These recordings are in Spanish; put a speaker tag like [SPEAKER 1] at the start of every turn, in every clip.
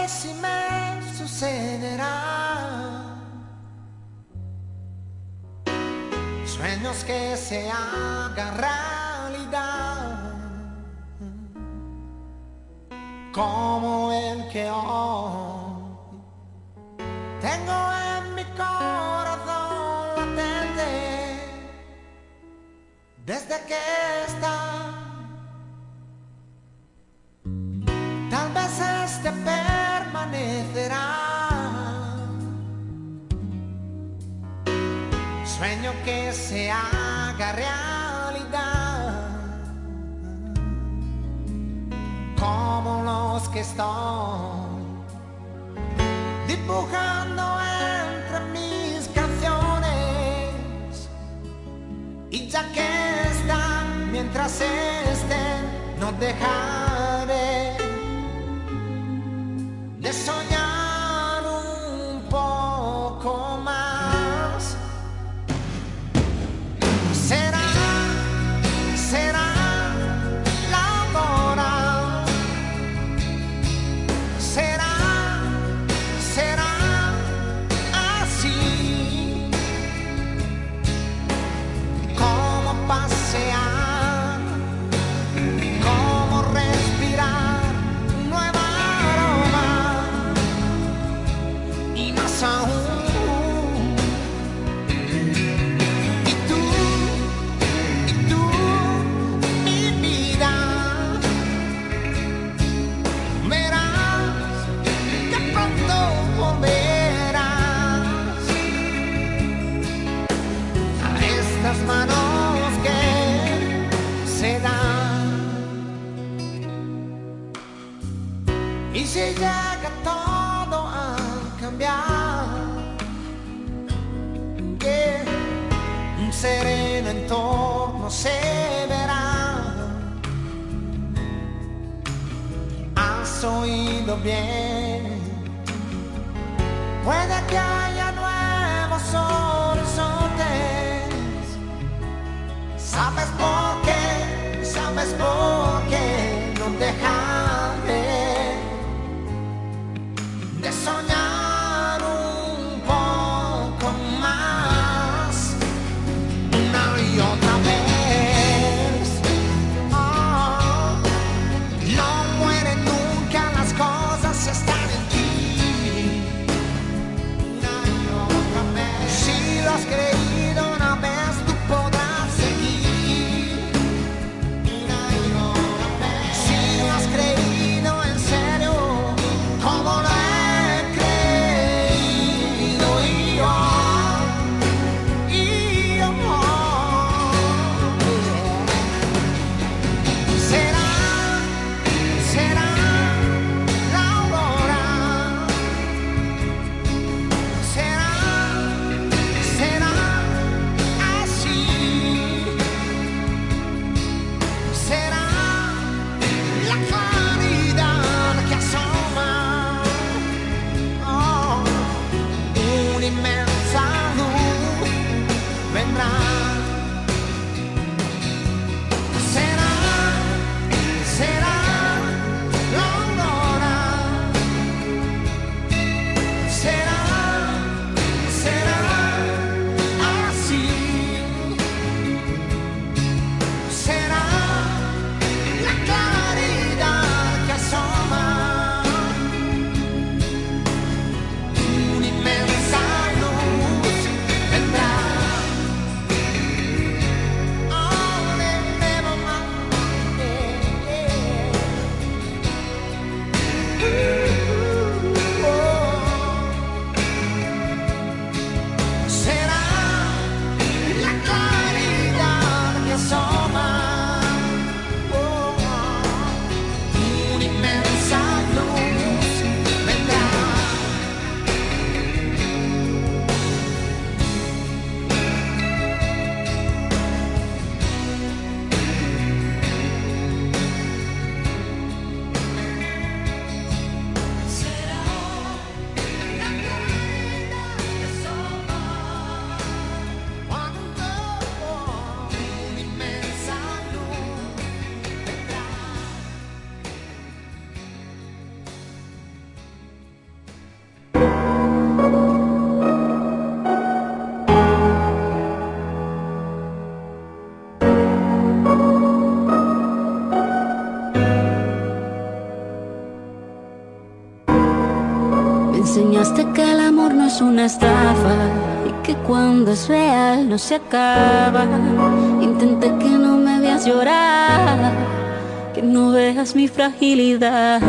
[SPEAKER 1] vez y me sucederá. Sueños que se hagan realidad, como el que hoy tengo en mi corazón latente desde que está. Tal vez este. Sueño que se haga realidad, como los que estoy dibujando entre mis canciones. Y ya que están, mientras estén, no dejaré de soñar.
[SPEAKER 2] Man. Es una estafa y que cuando es real no se acaba. Intenté que no me veas llorar, que no veas mi fragilidad.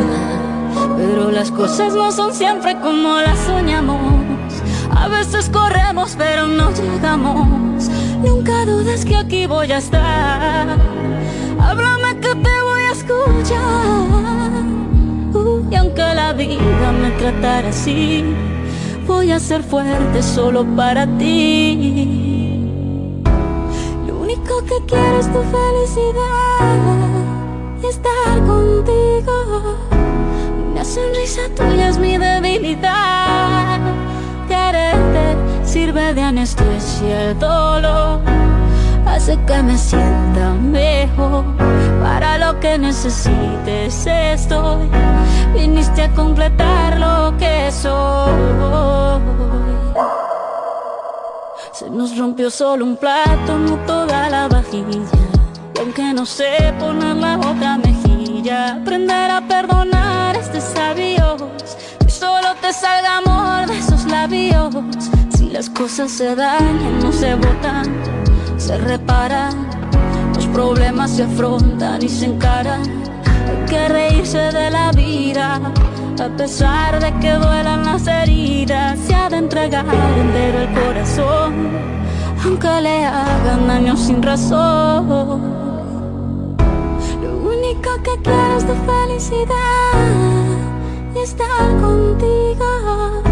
[SPEAKER 2] Pero las cosas no son siempre como las soñamos. A veces corremos pero no llegamos. Nunca dudes que aquí voy a estar. Háblame que te voy a escuchar. Y aunque la vida me tratara así, voy a ser fuerte solo para ti. Lo único que quiero es tu felicidad y estar contigo. Una sonrisa tuya es mi debilidad. Quererte sirve de anestesia el dolor. Hace que me sienta mejor. Para lo que necesites estoy. Viniste a completar lo que soy. Se nos rompió solo un plato, no toda la vajilla. Y aunque no sé poner la otra mejilla, aprender a perdonar es de sabios. Solo te salga amor de esos labios. Si las cosas se dañan, no se botan, se reparan. Los problemas se afrontan y se encaran. Hay que reírse de la vida. A pesar de que duelan las heridas, se ha de entregar entero el corazón, aunque le hagan daño sin razón. Lo único que quiero es tu felicidad y estar contigo.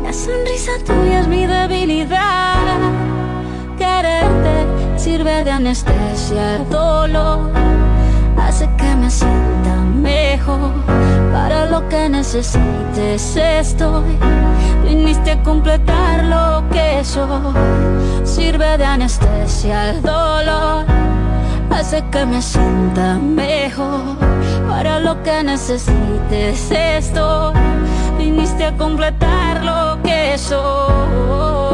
[SPEAKER 2] Una sonrisa tuya es mi debilidad. Quererte sirve de anestesia el dolor, hace que me sienta mejor. Para lo que necesites estoy. Viniste a completar lo que soy. Sirve de anestesia el dolor. Hace que me sienta mejor. Para lo que necesites estoy. Viniste a completar lo que soy.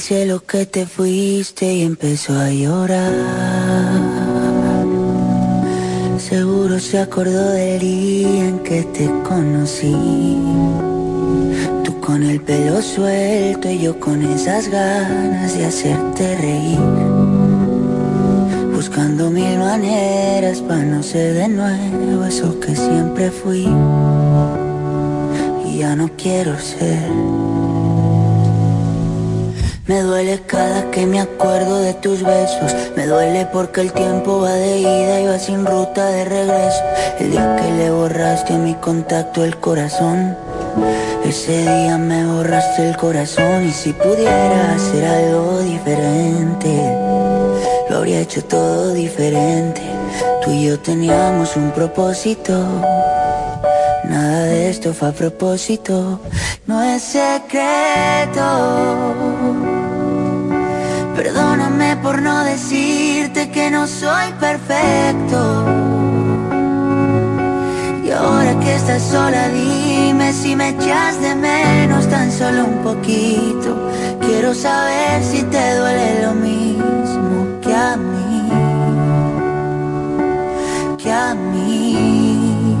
[SPEAKER 3] Al cielo que te fuiste y empezó a llorar. Seguro se acordó del día en que te conocí. Tú con el pelo suelto y yo con esas ganas de hacerte reír. Buscando mil maneras para no ser de nuevo eso que siempre fui. Y ya no quiero ser. Me duele cada que me acuerdo de tus besos. Me duele porque el tiempo va de ida y va sin ruta de regreso. El día que le borraste a mi contacto el corazón. Ese día me borraste el corazón y si pudiera hacer algo diferente, lo habría hecho todo diferente. Tú y yo teníamos un propósito. Nada de esto fue a propósito, no es secreto. Perdóname por no decirte que no soy perfecto. Y ahora que estás sola, dime si me echas de menos tan solo un poquito. Quiero saber si te duele lo mismo que a mí. Que a mí.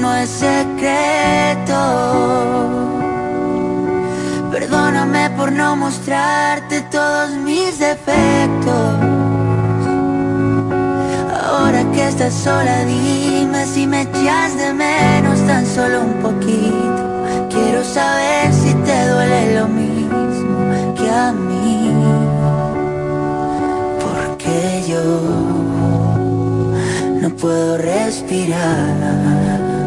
[SPEAKER 3] No es secreto Perdóname por no mostrarte todos mis defectos. Ahora que estás sola, dime si me echas de menos tan solo un poquito. Quiero saber si te duele lo mismo que a mí. Porque yo no puedo respirar.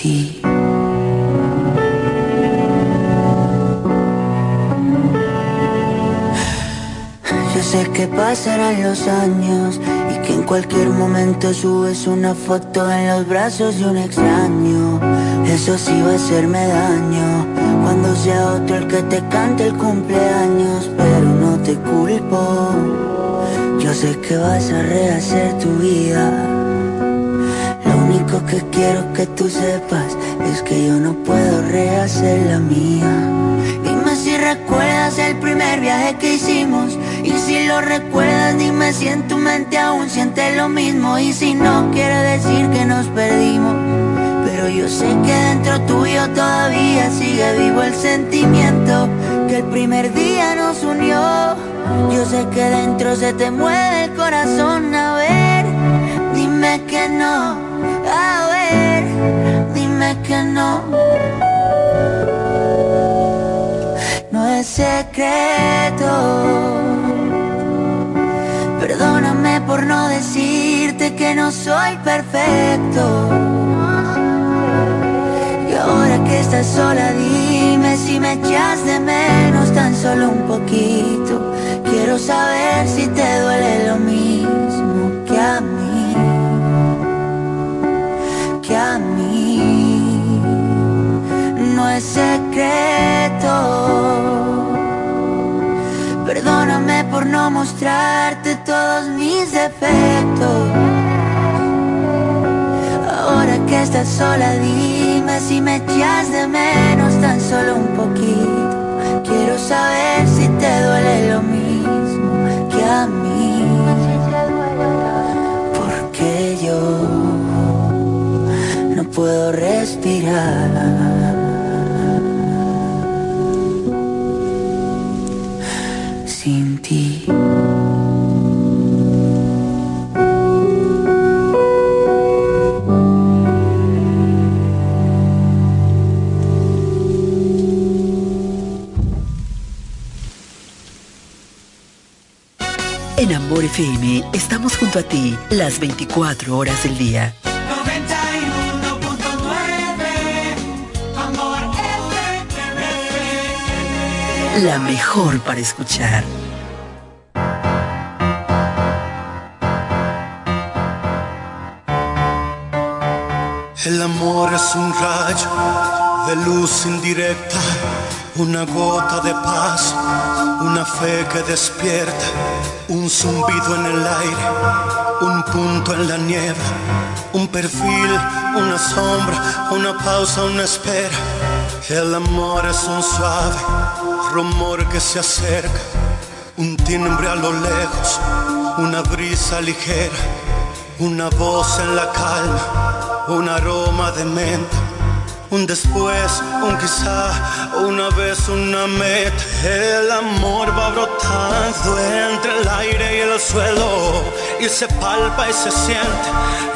[SPEAKER 3] Yo sé que pasarán los años y que en cualquier momento subes una foto en los brazos de un extraño. Eso sí va a hacerme daño cuando sea otro el que te cante el cumpleaños, pero no te culpo. Yo sé que vas a rehacer tu vida único que quiero que tú sepas es que yo no puedo rehacer la mía. Dime si recuerdas el primer viaje que hicimos. Y si lo recuerdas, dime si en tu mente aún sientes lo mismo. Y si no, quiere decir que nos perdimos. Pero yo sé que dentro tuyo todavía sigue vivo el sentimiento que el primer día nos unió. Yo sé que dentro se te mueve el corazón, a ver, dime que no. A ver, dime que no. No es secreto. Perdóname por no decirte que no soy perfecto. Y ahora que estás sola, dime si me echas de menos tan solo un poquito. Quiero saber si te duele lo mismo secreto. Perdóname por no mostrarte todos mis defectos. Ahora que estás sola, dime si me echas de menos tan solo un poquito. Quiero saber si te duele lo mismo que a mí. Porque yo puedo respirar.
[SPEAKER 4] En Amor FM estamos junto a ti las 24 horas del día. la mejor para escuchar.
[SPEAKER 5] El amor es un rayo de luz indirecta, una gota de paz, una fe que despierta, un zumbido en el aire un punto en la niebla, un perfil, una sombra, una pausa, una espera. El amor es un suave rumor que se acerca, un timbre a lo lejos, una brisa ligera, una voz en la calma, un aroma de menta un después, un quizá, una vez, una meta. El amor va brotando entre el aire y el suelo y se palpa y se siente.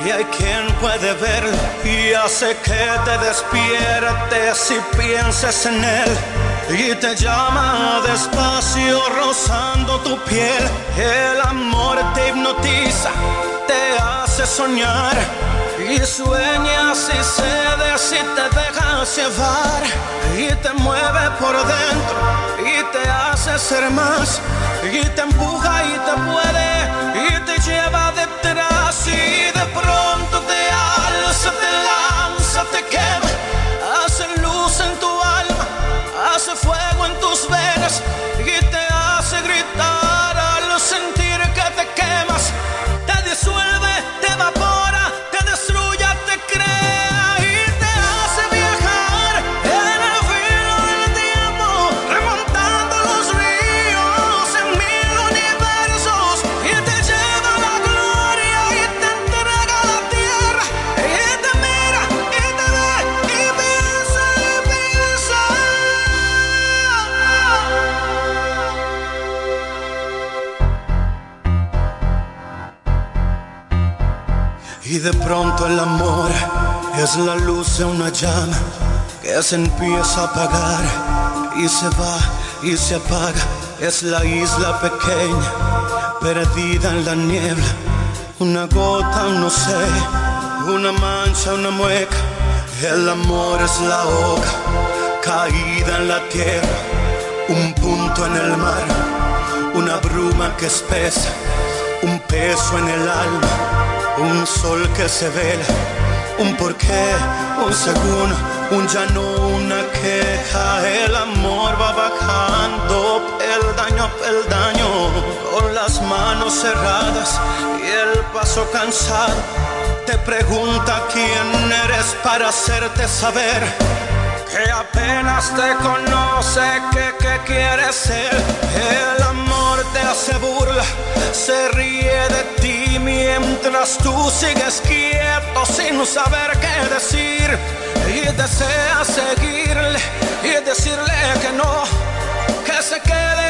[SPEAKER 5] Y hay quien puede verlo y hace que te despiertes y pienses en él. Y te llama despacio rozando tu piel. El amor te hipnotiza, te hace soñar y sueñas y cedes y te dejas llevar. Y te mueve por dentro y te hace ser más. Y te empuja y te puede y te lleva detrás. Y de pronto te alza, te lanza, te quema, hace luz en tu alma, hace fuego en tus venas Y de pronto el amor es la luz de una llama que se empieza a apagar y se va y se apaga. Es la isla pequeña, perdida en la niebla. Una gota, no sé, una mancha, una mueca. El amor es la hoja caída en la tierra, un punto en el mar, una bruma que espesa, un peso en el alma un sol que se vela, un porqué, un segundo, un ya no, una queja. El amor va bajando peldaño a peldaño, con las manos cerradas y el paso cansado. Te pregunta quién eres para hacerte saber que apenas te conoce, que, que quieres ser. El amor te hace burla, se ríe de ti mientras tú sigues quieto sin saber qué decir. Y deseas seguirle y decirle que no, que se quede,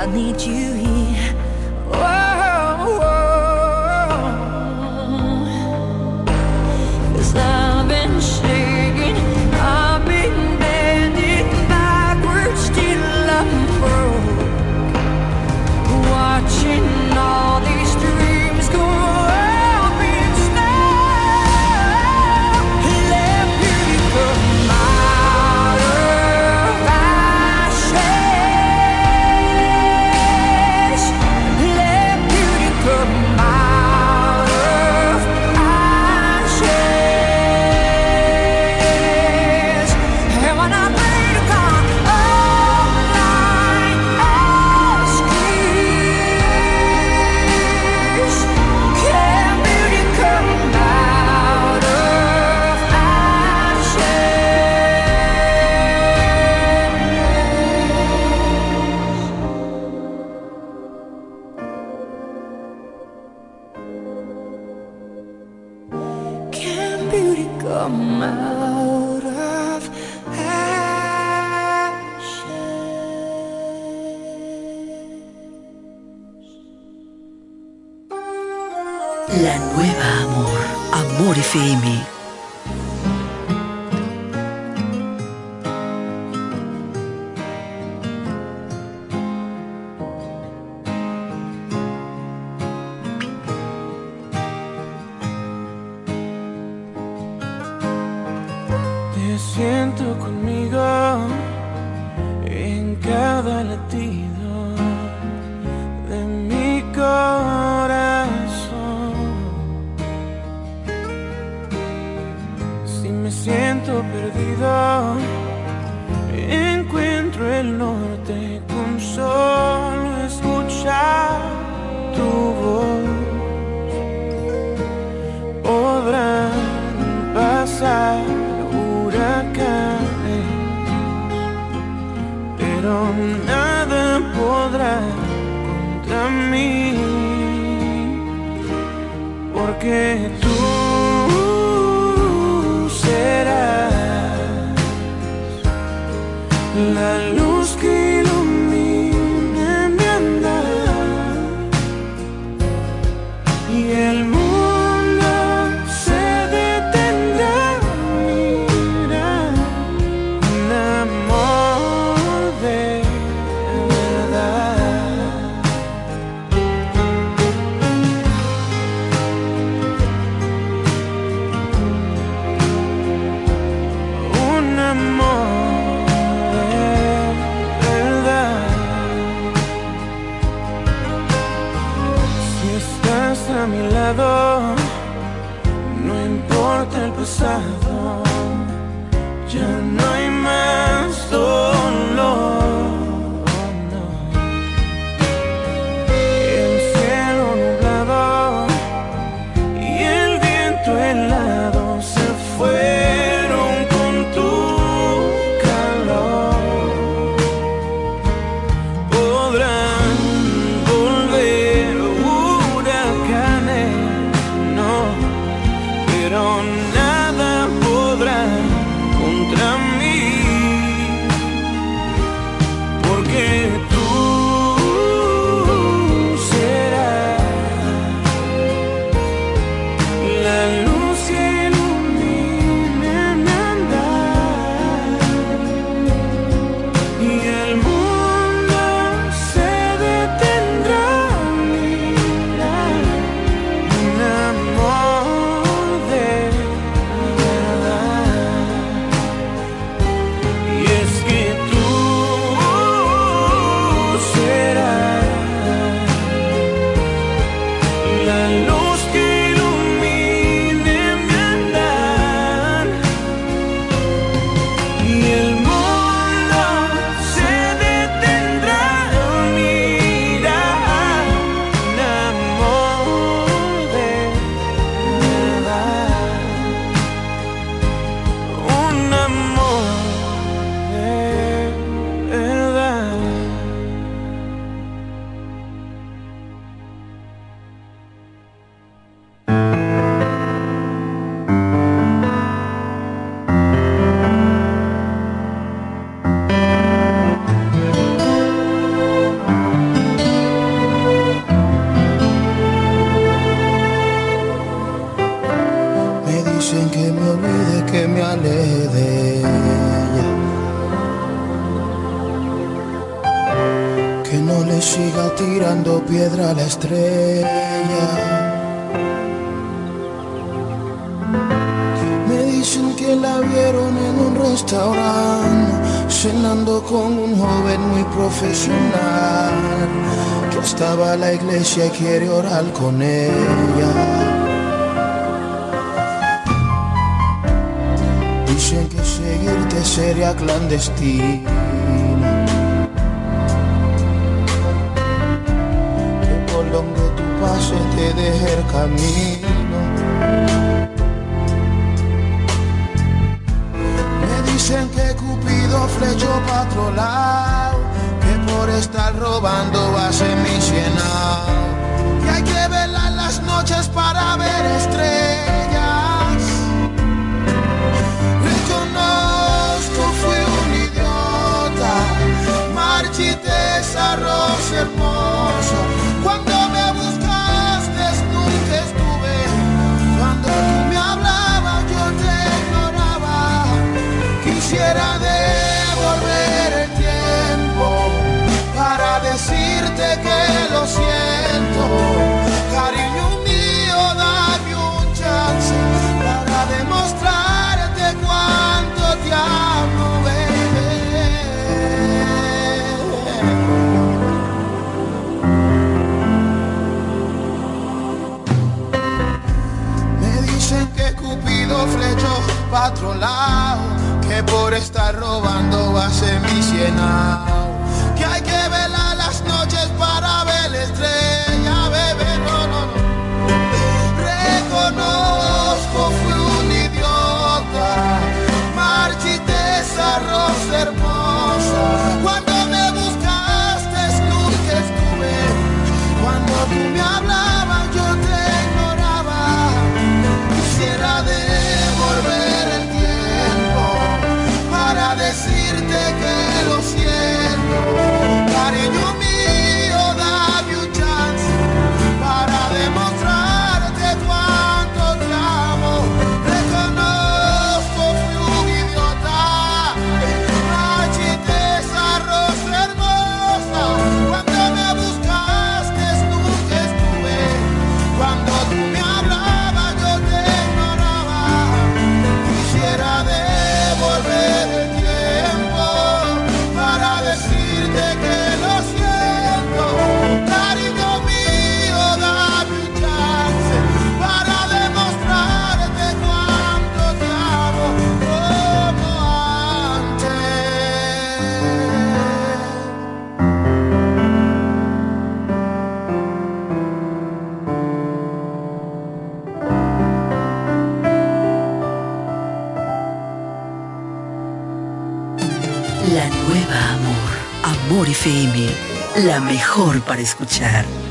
[SPEAKER 6] pero nada podrá mí.
[SPEAKER 7] Quiere orar con ella. Dicen que seguirte sería clandestino te deje el camino. Me dicen que Cupido flechó para otro lado, que por estar robando va a ser mi Y hay que velar las noches para ver estrellas. Lado que por estar robando va a ser mi ciena. Que hay que velar las noches para ver la estrella, bebé, no, no, no. Reconozco, fui un idiota, marchité esa rosa hermosa. Decirte que lo siento, cariño
[SPEAKER 4] mejor para escuchar.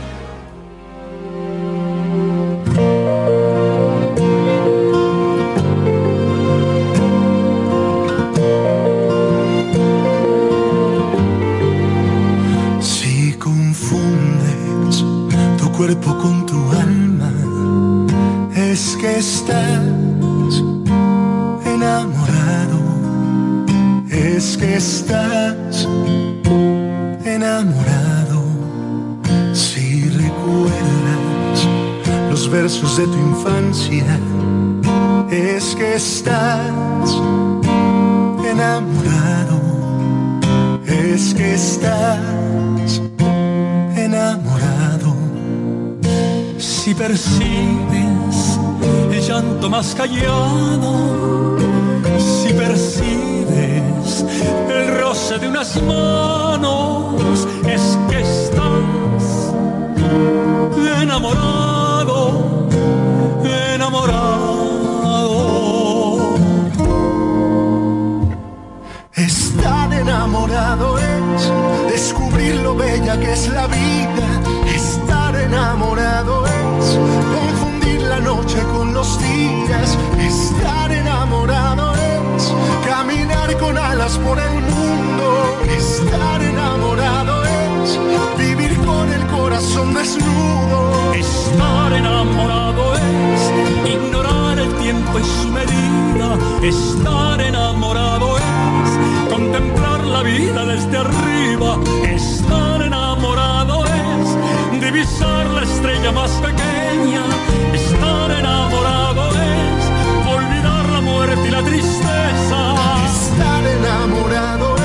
[SPEAKER 8] Más
[SPEAKER 7] por el mundo. Estar enamorado es vivir con el corazón desnudo.
[SPEAKER 9] Estar enamorado es ignorar el tiempo y su medida. Estar enamorado es contemplar la vida desde arriba. Estar enamorado es divisar la estrella más pequeña. Estar enamorado es olvidar la muerte y la tristeza
[SPEAKER 7] enamorados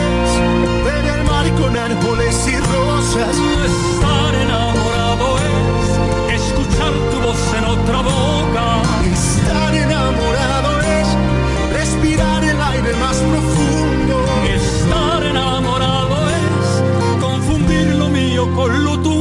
[SPEAKER 7] ver el mar con árboles y rosas.
[SPEAKER 9] Estar enamorado es escuchar tu voz en otra boca.
[SPEAKER 7] Estar enamorado es respirar el aire más profundo.
[SPEAKER 9] Estar enamorado es confundir lo mío con lo tuyo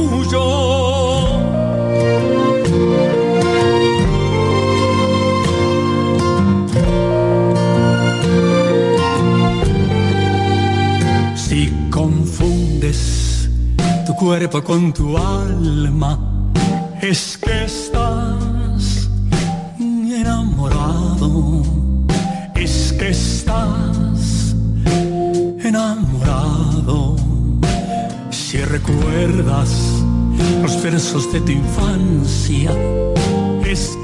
[SPEAKER 9] cuerpo con tu alma, es que estás enamorado, es que estás enamorado. Si recuerdas los versos de tu infancia, es que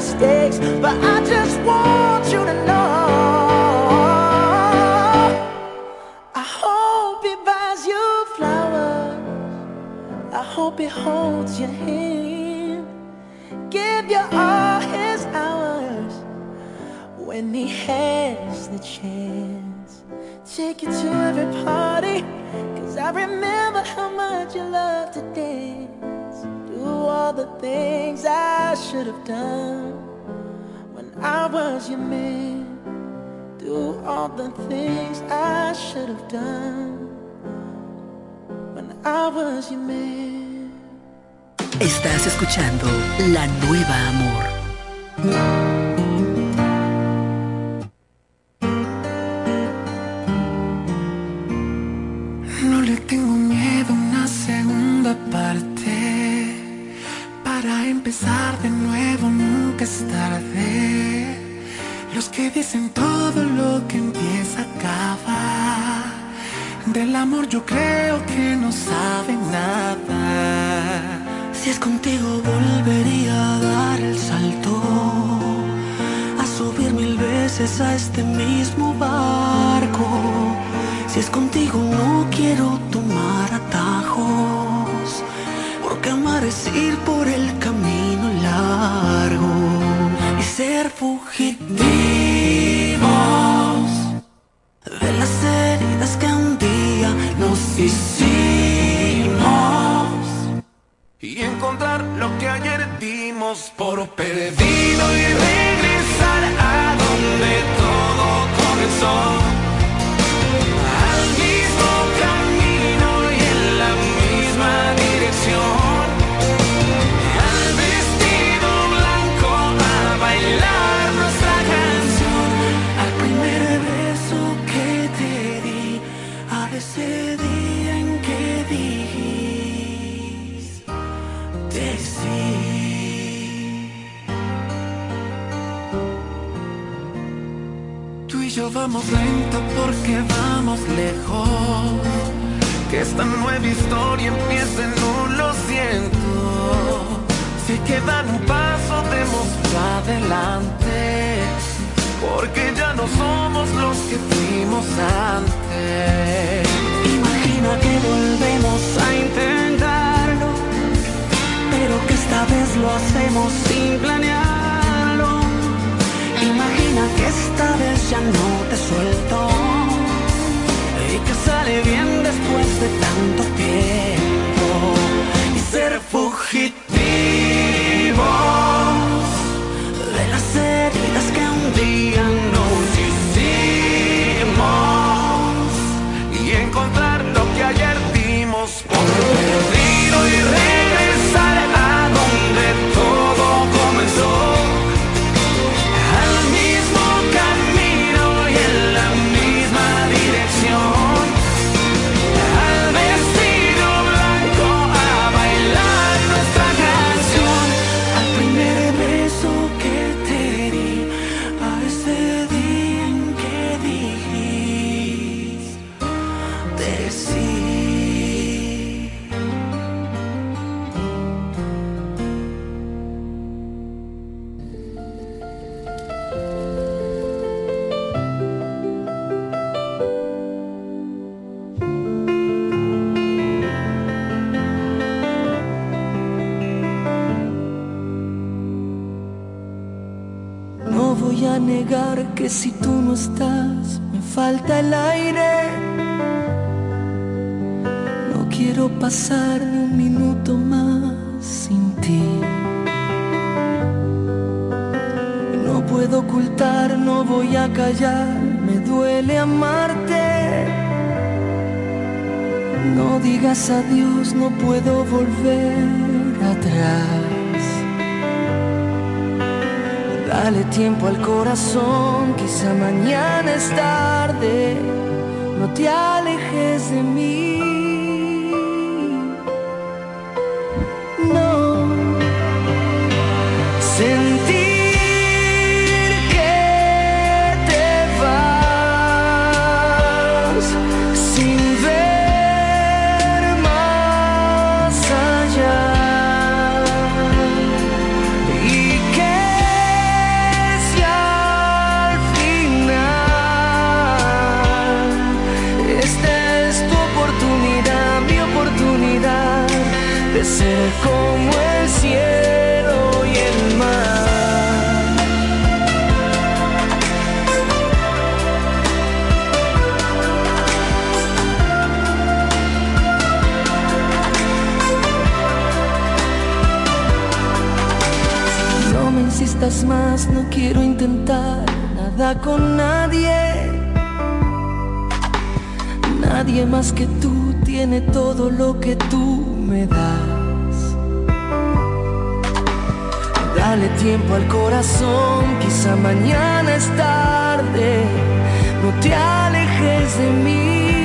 [SPEAKER 9] mistakes, but I just want you to know. I hope he buys you flowers. I hope he holds your hand. Give you all his hours when he has the chance. Take you to every party. Cause I remember how much you love to dance. Do all the things I should have done when I was your man. Do all the things I should have done when I was your man.
[SPEAKER 10] Estás escuchando La Nueva Amor.
[SPEAKER 11] Dicen todo lo que empieza acaba. Del amor yo creo que no saben nada. Si es contigo volvería a dar el salto. A subir mil veces a este mismo barco. Si es contigo no quiero tomar atajos, porque amar es ir por el camino largo ser fugitivos de las heridas que un día nos hicimos y encontrar lo que ayer dimos por perdido y regresar a donde todo comenzó. Vamos lento porque vamos lejos. Que esta nueva historia empiece, no lo siento. Si hay que dar un paso, démoslo adelante. Porque ya no somos los que fuimos antes. Imagina que volvemos a intentarlo. Pero que esta vez lo hacemos sin planearlo. Imagina que esta vez ya no te suelto y que sale bien después de tanto tiempo y ser fugitivos de las heridas que un día nos hicimos y encontrar lo que ayer dimos por perdido
[SPEAKER 9] estás, me falta el aire. No quiero pasar ni un minuto más sin ti. No puedo ocultar, no voy a callar, me duele amarte. No digas adiós, no puedo volver atrás. Dale tiempo al corazón, quizá mañana es tarde,
[SPEAKER 12] no te alejes de mí. no quiero intentar nada con nadie. Nadie más que tú tiene todo lo que tú me das. Dale tiempo al corazón, quizá mañana es tarde. No te alejes de mí.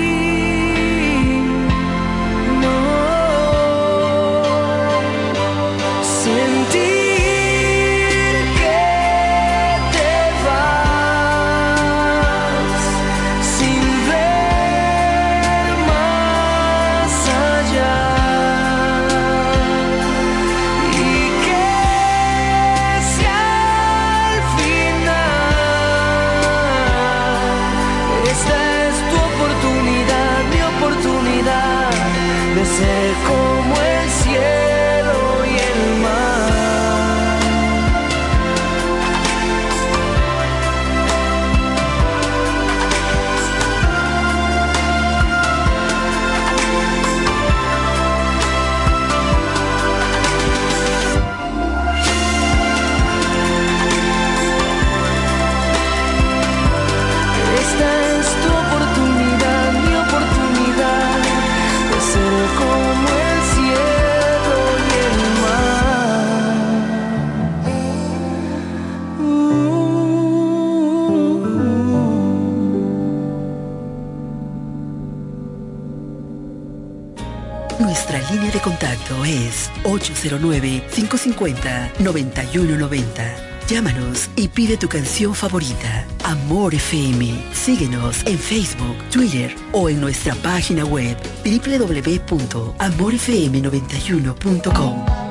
[SPEAKER 9] 409-550-9190. Llámanos y pide tu canción favorita, Amor FM. Síguenos en Facebook, Twitter o en nuestra página web www.amorfm91.com.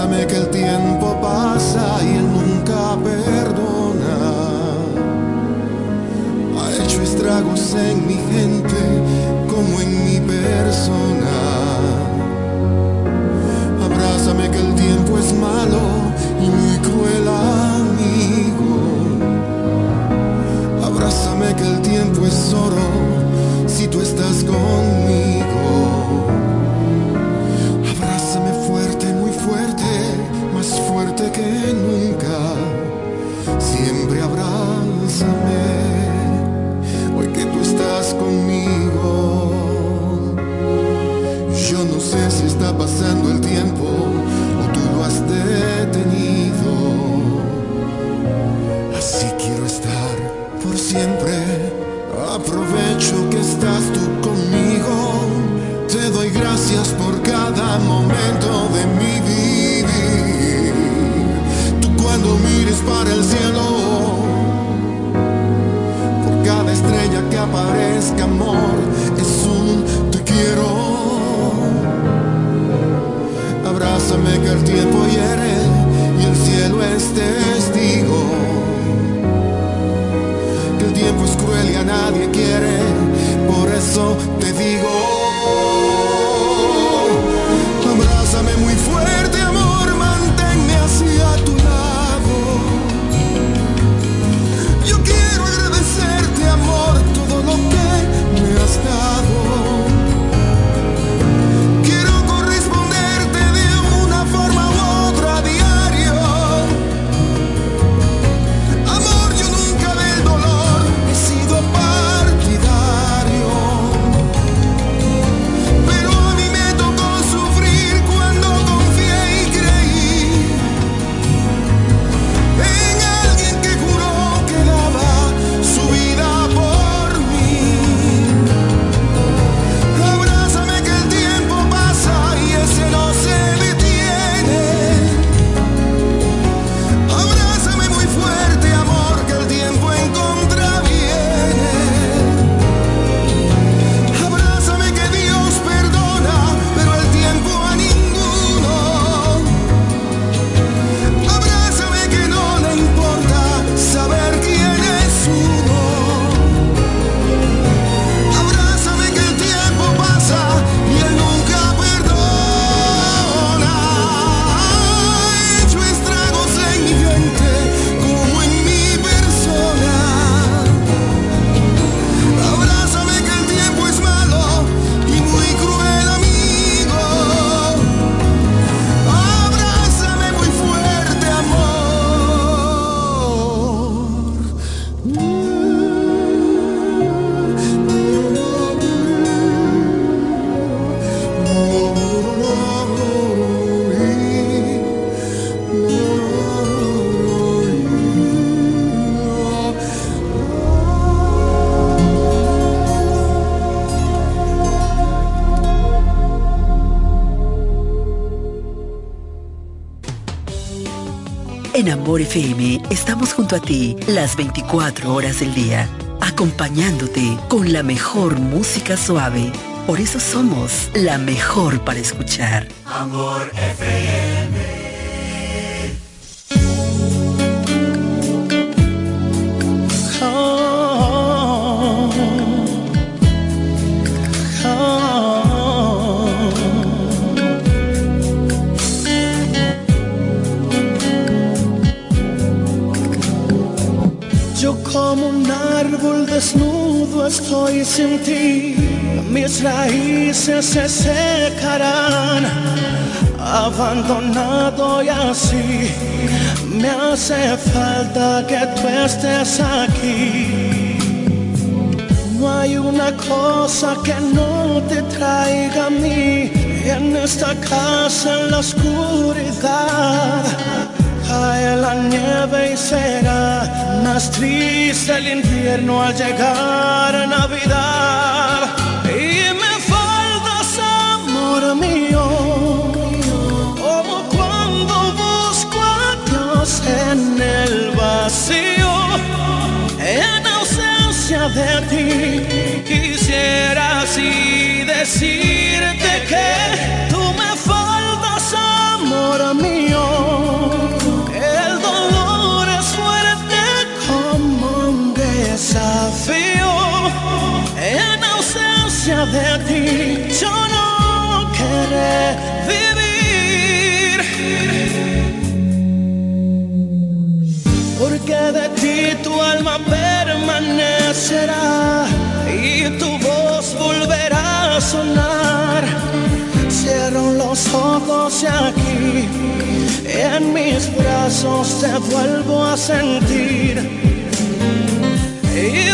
[SPEAKER 7] Bésame que el tiempo pasa y él nunca perdona. Ha hecho estragos en mi gente
[SPEAKER 4] Sabor FM estamos junto a ti las 24 horas del día, acompañándote con la mejor música suave. Por eso somos la mejor para escuchar.
[SPEAKER 6] Amor FM.
[SPEAKER 1] Como un árbol desnudo estoy sin ti, mis raíces se secarán. Abandonado y así, me hace falta que tú estés aquí. No hay una cosa que no te traiga a mí en esta casa en la oscuridad
[SPEAKER 5] la nieve y será más triste el infierno al llegar a Navidad. Y me faltas, amor mío, como cuando busco a Dios en el vacío, en ausencia de ti, quisiera así decirte. ausencia de ti, yo no querré vivir. Porque de ti tu alma permanecerá y tu voz volverá a sonar. Cierro los ojos y aquí en mis brazos te vuelvo a sentir. Y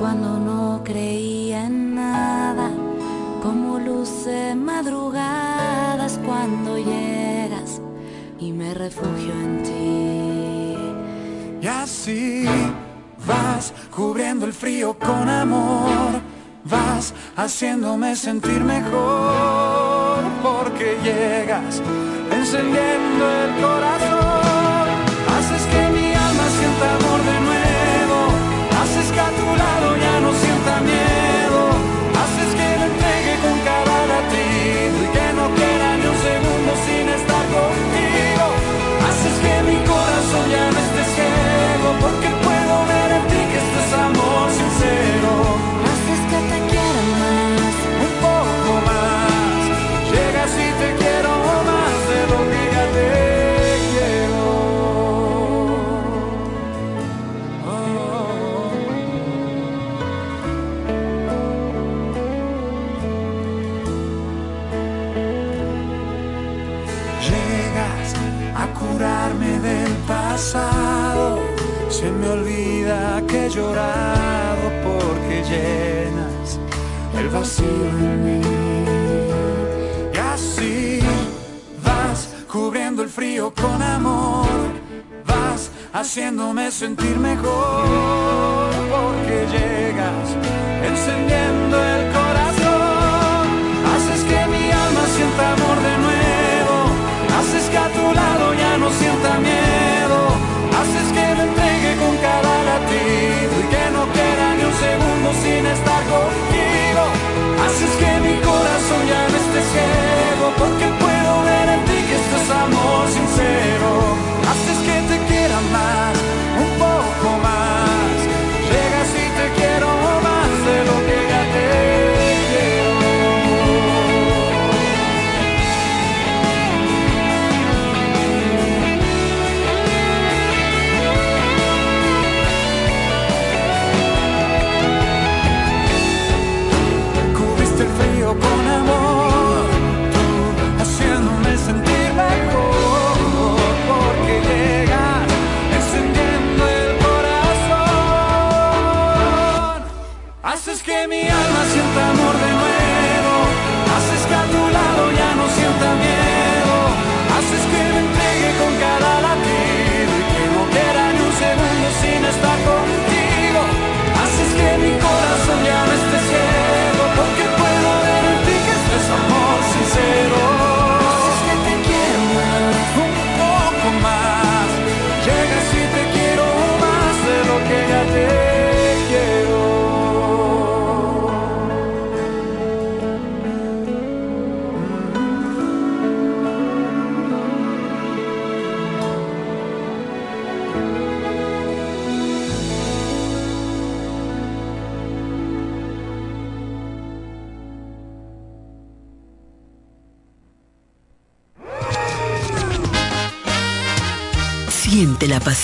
[SPEAKER 5] cuando no
[SPEAKER 2] creía en nada, como luce madrugadas cuando llegas y me refugio en ti.
[SPEAKER 13] Y así vas cubriendo el frío con amor, vas haciéndome sentir mejor porque llegas encendiendo el corazón, haces que mi tu lado ya. llenas el vacío en mí. Y así vas cubriendo el frío con amor, vas haciéndome sentir mejor porque llegas encendiendo el corazón. estar contigo. Así que mi corazón ya no esté ciego, porque puedo ver en ti que esto es amor sincero. Así es que te quiero más.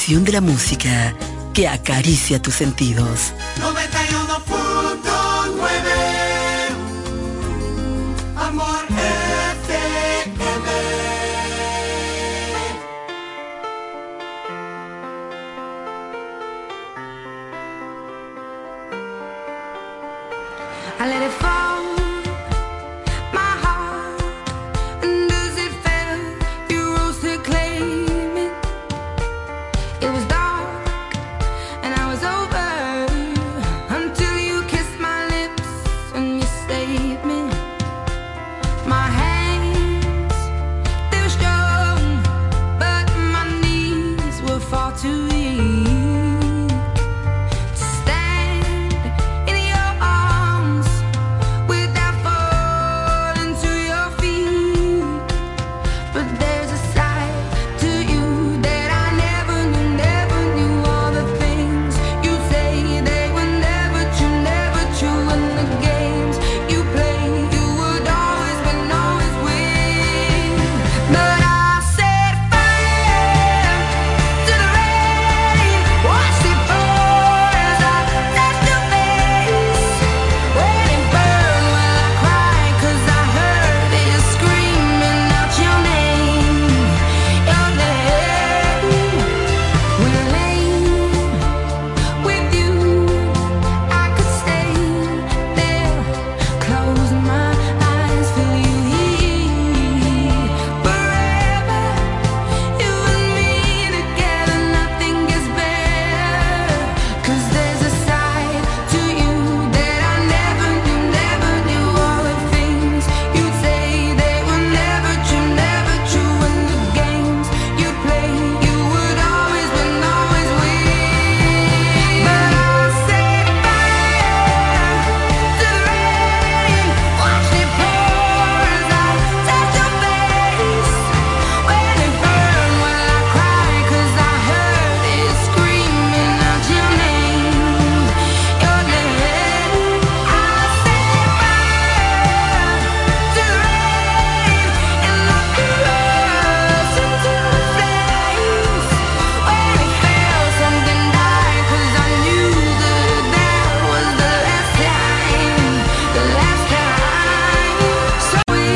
[SPEAKER 13] de
[SPEAKER 4] la música que acaricia tus sentidos.